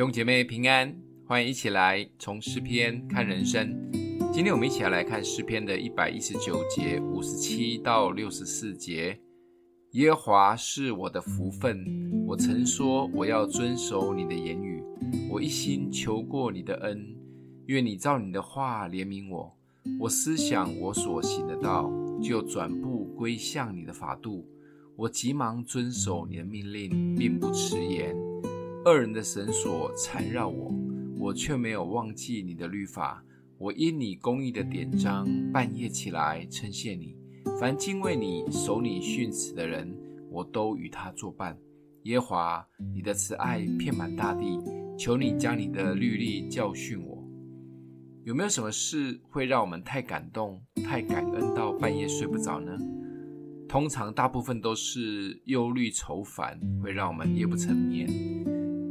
弟兄姐妹平安，欢迎一起来从诗篇看人生。今天我们一起来看诗篇的一百一十九节五十七到六十四节。耶和华是我的福分，我曾说我要遵守你的言语，我一心求过你的恩，愿你照你的话怜悯我。我思想我所行的道，就转步归向你的法度。我急忙遵守你的命令，并不迟延。恶人的绳索缠绕我，我却没有忘记你的律法。我因你公义的典章，半夜起来称谢你。凡敬畏你、守你训词的人，我都与他作伴。耶和华，你的慈爱遍满大地，求你将你的律例教训我。有没有什么事会让我们太感动、太感恩到半夜睡不着呢？通常大部分都是忧虑愁烦，会让我们夜不成眠。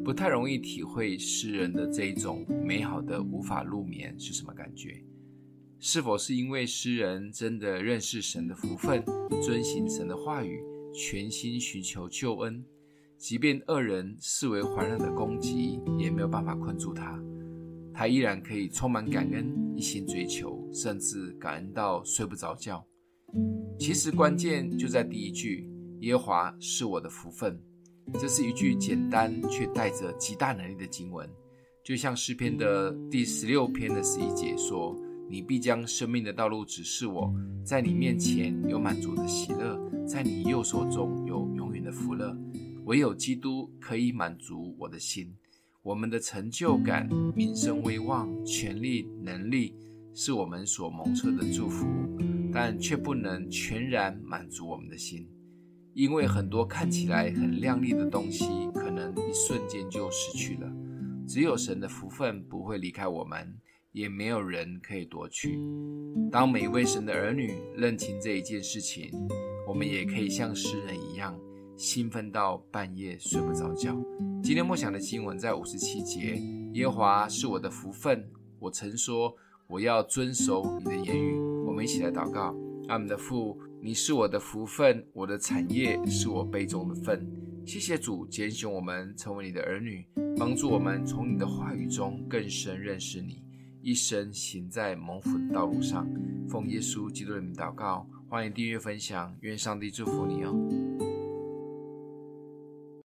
不太容易体会诗人的这一种美好的无法入眠是什么感觉？是否是因为诗人真的认识神的福分，遵行神的话语，全心寻求救恩，即便恶人视为环绕的攻击，也没有办法困住他，他依然可以充满感恩，一心追求，甚至感恩到睡不着觉。其实关键就在第一句：耶和华是我的福分。这是一句简单却带着极大能力的经文，就像诗篇的第十六篇的十一节说：“你必将生命的道路指示我，在你面前有满足的喜乐，在你右手中有永远的福乐。唯有基督可以满足我的心。我们的成就感、名声、威望、权力、能力，是我们所蒙受的祝福，但却不能全然满足我们的心。”因为很多看起来很亮丽的东西，可能一瞬间就失去了。只有神的福分不会离开我们，也没有人可以夺去。当每位神的儿女认清这一件事情，我们也可以像诗人一样，兴奋到半夜睡不着觉。今天默想的经文在五十七节：耶和华是我的福分，我曾说我要遵守你的言语。我们一起来祷告。阿们的父，你是我的福分，我的产业是我杯中的分。谢谢主拣选我们成为你的儿女，帮助我们从你的话语中更深认识你，一生行在蒙福的道路上。奉耶稣基督的名祷告，欢迎订阅分享，愿上帝祝福你哦。